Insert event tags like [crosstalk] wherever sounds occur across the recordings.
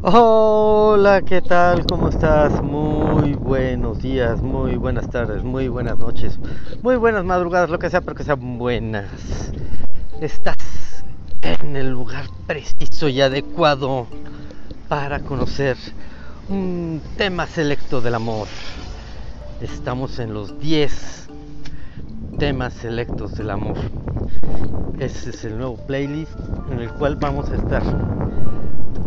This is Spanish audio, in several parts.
Hola, ¿qué tal? ¿Cómo estás? Muy buenos días, muy buenas tardes, muy buenas noches, muy buenas madrugadas, lo que sea, pero que sean buenas. Estás en el lugar preciso y adecuado para conocer un tema selecto del amor. Estamos en los 10 temas selectos del amor. Ese es el nuevo playlist en el cual vamos a estar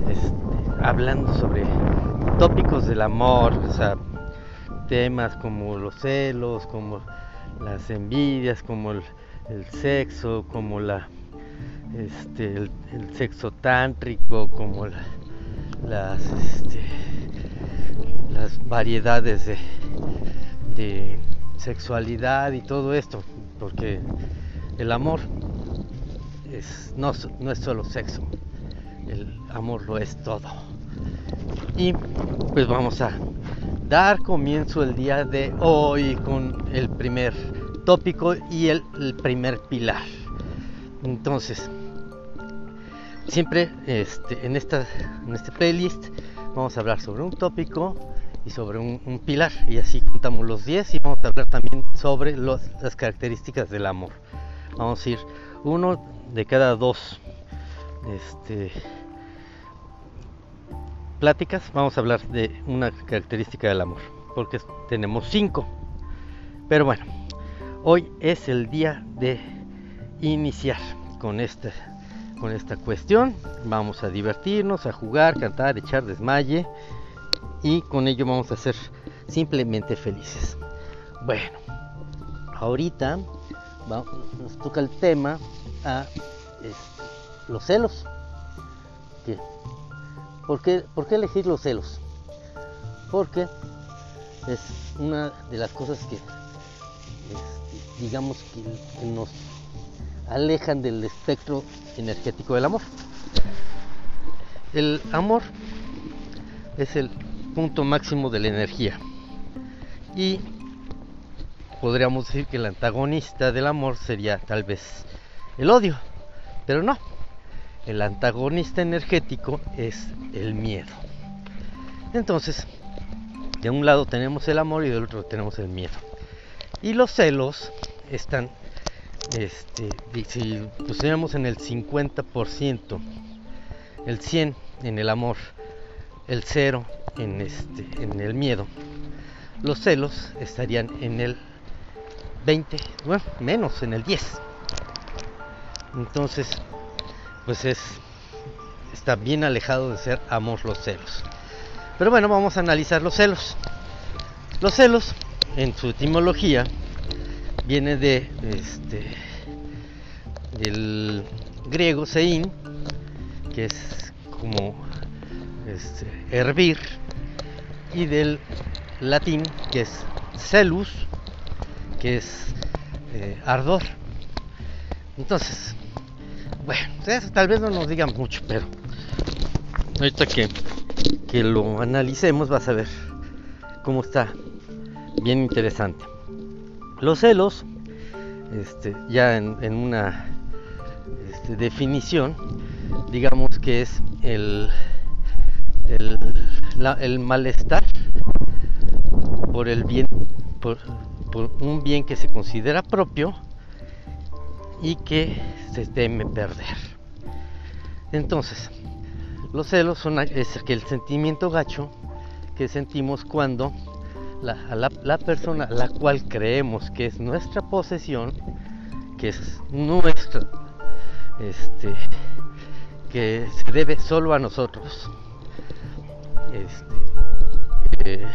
este, hablando sobre tópicos del amor, o sea, temas como los celos, como las envidias, como el, sexo, como la este, el, sexo tántrico, como las este, las variedades de, de sexualidad y todo esto, porque el amor es, no, no es solo sexo, el amor lo es todo. Y pues vamos a dar comienzo el día de hoy con el primer tópico y el, primer pilar. Entonces, siempre este, en, esta, en este playlist vamos a hablar sobre un tópico y sobre un, pilar y así contamos los 10 y vamos a hablar también sobre las características del amor. Vamos a ir uno de cada dos este, pláticas vamos a hablar de una característica del amor, porque tenemos cinco. Pero bueno, hoy es el día de iniciar con esta, con esta cuestión. Vamos a divertirnos, a jugar, cantar, echar desmaye y con ello vamos a ser simplemente felices. Bueno, ahorita nos toca el tema a los celos. ¿Por qué, elegir los celos? Porque es una de las cosas que, este, digamos, que, nos alejan del espectro energético del amor. El amor es el punto máximo de la energía. Y podríamos decir que el antagonista del amor sería tal vez el odio, pero no. El antagonista energético es el miedo. Entonces, de un lado tenemos el amor y del otro tenemos el miedo. Y los celos están, este, si pusiéramos en el 50%, el 100 en el amor, el 0 en, este, en el miedo, los celos estarían en el 20, bueno, menos en el 10. Entonces, pues es está bien alejado de ser amor los celos. Pero bueno, vamos a analizar los celos. Los celos, en su etimología, viene de este del griego sein, que es como este, hervir, y del latín, que es celus, que es eh, ardor. Entonces, bueno, tal vez no nos digan mucho, pero ahorita que, que lo analicemos vas a ver cómo está bien interesante. Los celos, este, ya en, una este, definición, digamos que es el, el, el malestar por el bien, por, por un bien que se considera propio y que se teme perder. Entonces, los celos son es aquel sentimiento gacho que sentimos cuando la, persona a la cual creemos que es nuestra posesión, que es nuestra, este, que se debe solo a nosotros, este, eh,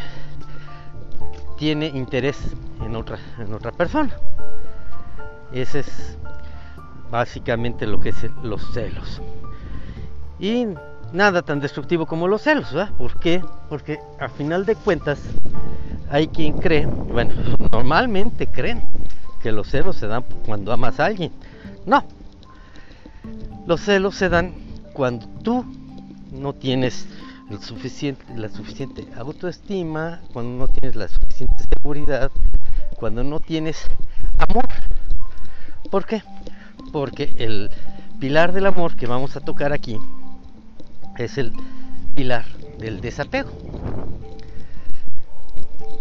tiene interés en otra persona. Ese es básicamente lo que es los celos. Y nada tan destructivo como los celos, ¿verdad? ¿Por qué? Porque a final de cuentas hay quien cree, bueno, [laughs] normalmente creen que los celos se dan cuando amas a alguien. No. Los celos se dan cuando tú no tienes el suficiente, la suficiente autoestima, cuando no tienes la suficiente seguridad, cuando no tienes. ¿Por qué? porque el pilar del amor que vamos a tocar aquí es el pilar del desapego.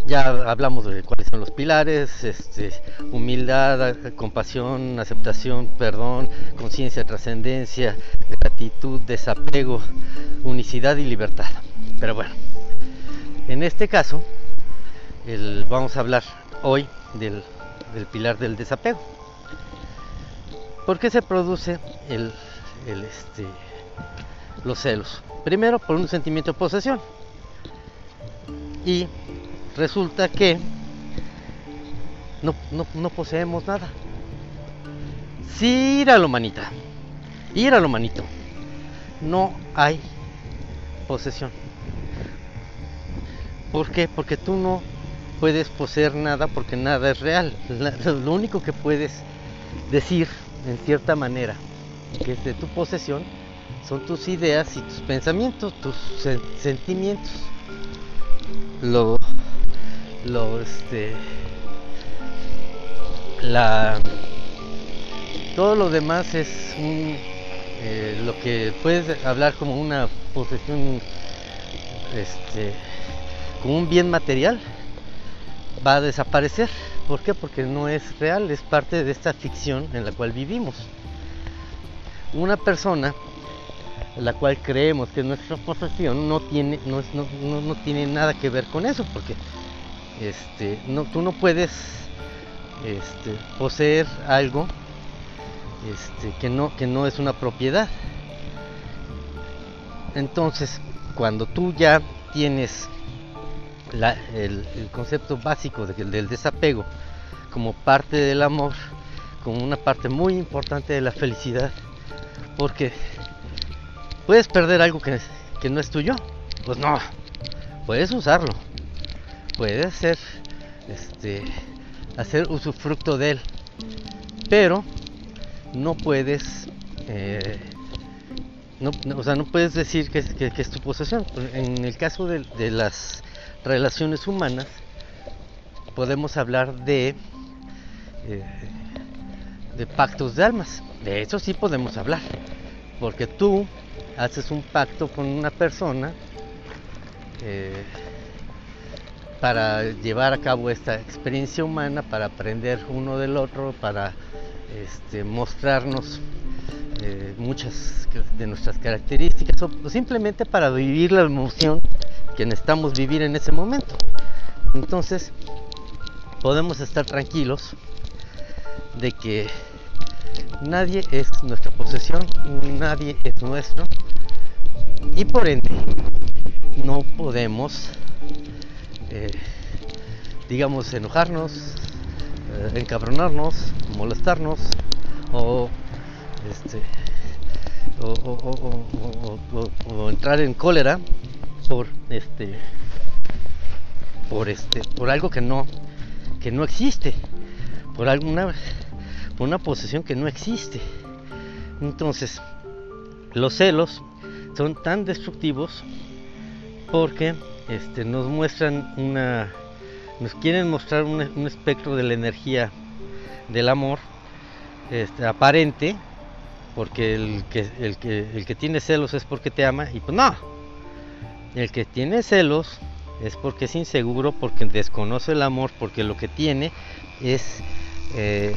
Ya hablamos de cuáles son los pilares, este, humildad, compasión, aceptación, perdón, conciencia, trascendencia, gratitud, desapego, unicidad y libertad. Pero bueno, en este caso vamos a hablar hoy del, pilar del desapego. ¿Por qué se produce el, este, los celos? Primero por un sentimiento de posesión. Y resulta que no, no, poseemos nada. Sí, lo manita. Lo manito. No hay posesión. ¿Por qué? Porque tú no puedes poseer nada porque nada es real. lo único que puedes decir en cierta manera que es de tu posesión son tus ideas y tus pensamientos, tus sentimientos. Lo, lo, este, la, todo lo demás es eh, lo que puedes hablar como una posesión, este, como un bien material, va a desaparecer. ¿Por qué? Porque no es real, es parte de esta ficción en la cual vivimos. Una persona la cual creemos que nuestra posesión no tiene, no, no, no, tiene nada que ver con eso, porque este, no, tú no puedes este, poseer algo este, que, no, que no es una propiedad. Entonces, cuando tú ya tienes el, concepto básico del desapego como parte del amor, como una parte muy importante de la felicidad, porque puedes perder algo que, que no es tuyo, pues no, puedes usarlo, puedes ser, este, hacer usufructo de él, pero no puedes, eh, no, o sea, no puedes decir que, que, es tu posesión. En el caso de las relaciones humanas, podemos hablar de, eh, de pactos de almas. De eso sí podemos hablar. Porque tú haces un pacto con una persona eh, para llevar a cabo esta experiencia humana, para aprender uno del otro, para este, mostrarnos eh, muchas de nuestras características o simplemente para vivir la emoción que necesitamos vivir en ese momento. Entonces, podemos estar tranquilos de que nadie es nuestra posesión, nadie es nuestro y por ende no podemos, eh, digamos, enojarnos, eh, encabronarnos, molestarnos o, este, o entrar en cólera por este por este por algo que no que no existe por alguna por una posesión que no existe. Entonces los celos son tan destructivos porque este, nos muestran una nos quieren mostrar un, espectro de la energía del amor este, aparente porque el que, el, que, el que tiene celos es porque te ama y pues no el que tiene celos es porque es inseguro, porque desconoce el amor, porque lo que tiene es eh,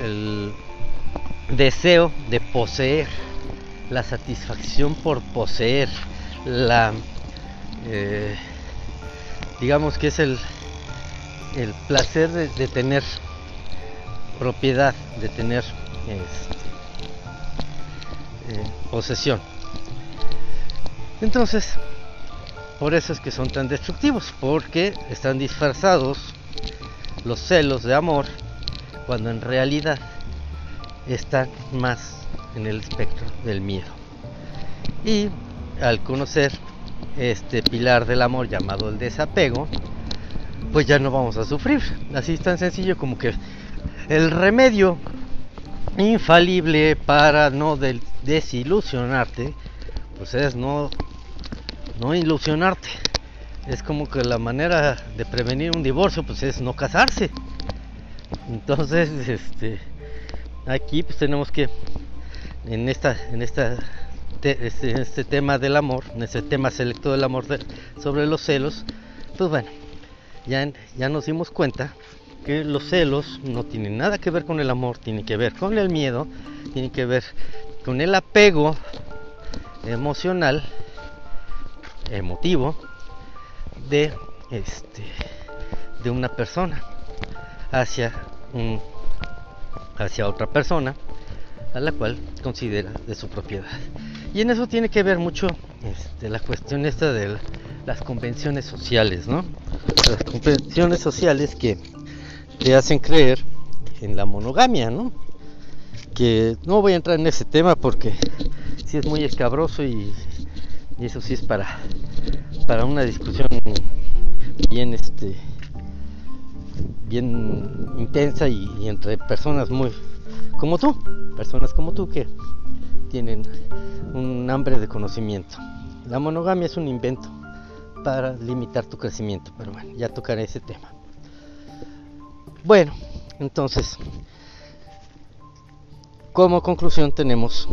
el deseo de poseer, la satisfacción por poseer, la eh, digamos que es el, el placer de, tener propiedad, de tener este, eh, posesión. Entonces, por eso es que son tan destructivos, porque están disfrazados los celos de amor cuando en realidad están más en el espectro del miedo. Y al conocer este pilar del amor llamado el desapego, pues ya no vamos a sufrir. Así es tan sencillo como que el remedio infalible para no desilusionarte, pues es no no ilusionarte. Es como que la manera de prevenir un divorcio pues es no casarse. Entonces, [laughs] este aquí pues tenemos que en esta en esta este, este, tema del amor, en este tema selecto del amor sobre los celos, pues bueno, ya, ya nos dimos cuenta que los celos no tienen nada que ver con el amor, tienen que ver con el miedo, tienen que ver con el apego emocional, emotivo de este de una persona hacia un hacia otra persona a la cual considera de su propiedad. Y en eso tiene que ver mucho este, la cuestión esta de las convenciones sociales, ¿no? Las convenciones sociales que te hacen creer en la monogamia, ¿no? Que no voy a entrar en ese tema porque sí es muy escabroso y, eso sí es para, para una discusión bien este bien intensa y, entre personas muy como tú, personas como tú que tienen un hambre de conocimiento. La monogamia es un invento para limitar tu crecimiento, pero bueno, ya tocaré ese tema. Bueno, entonces, como conclusión tenemos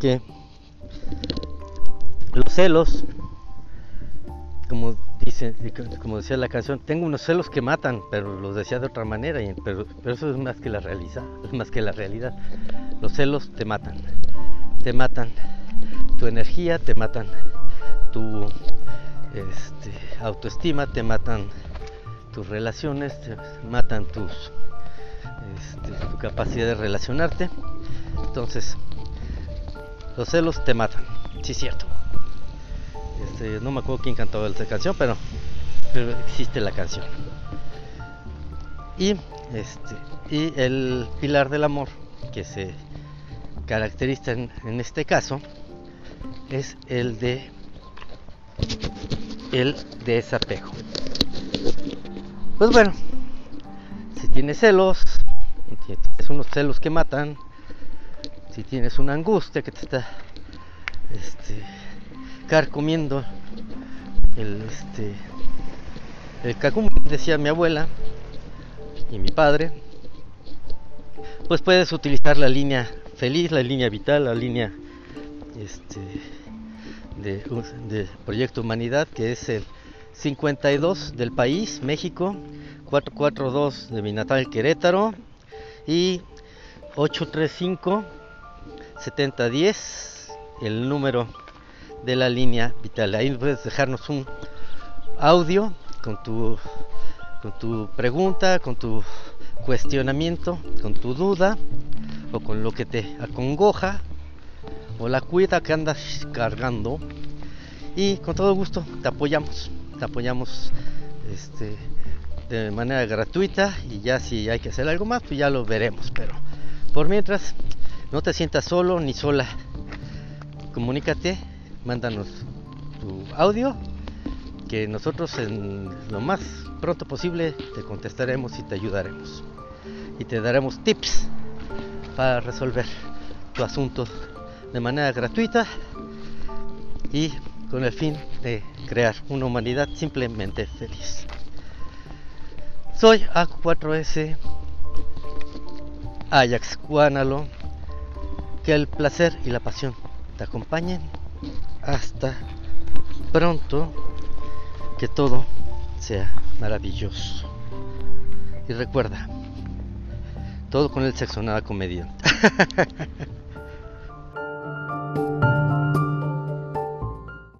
que los celos, como dice, como decía la canción, tengo unos celos que matan, pero los decía de otra manera, pero, eso es más que la más que la realidad. Los celos te matan, te matan tu energía, te matan tu este, autoestima, te matan tus relaciones, te matan tus este, tu capacidad de relacionarte. Entonces, los celos te matan, sí es cierto. Este, no me acuerdo quién cantaba esa canción, pero, pero existe la canción. Y este y el pilar del amor que se caracteriza en, en este caso es el de el desapego. Pues bueno, si tienes celos, si tienes unos celos que matan, si tienes una angustia que te está este, carcomiendo el este el decía mi abuela y mi padre pues puedes utilizar la línea feliz la línea vital la línea este de, de proyecto humanidad que es el 52 del país, México, 442 de mi natal Querétaro y 835 7010 el número de la línea vital. Ahí puedes dejarnos un audio con tu con tu pregunta, con tu cuestionamiento, con tu duda o con lo que te acongoja o la cuida que andas cargando y con todo gusto te apoyamos te apoyamos este, de manera gratuita y ya si hay que hacer algo más, pues ya lo veremos. Pero por mientras, no te sientas solo ni sola. Comunícate, mándanos tu audio, que nosotros en lo más pronto posible te contestaremos y te ayudaremos. Y te daremos tips para resolver tu asunto de manera gratuita y con el fin de crear una humanidad simplemente feliz. Soy A4S Ajax Guanalo. Que el placer y la pasión te acompañen. Hasta pronto. Que todo sea maravilloso. Y recuerda, todo con el sexo, nada comedia. [laughs]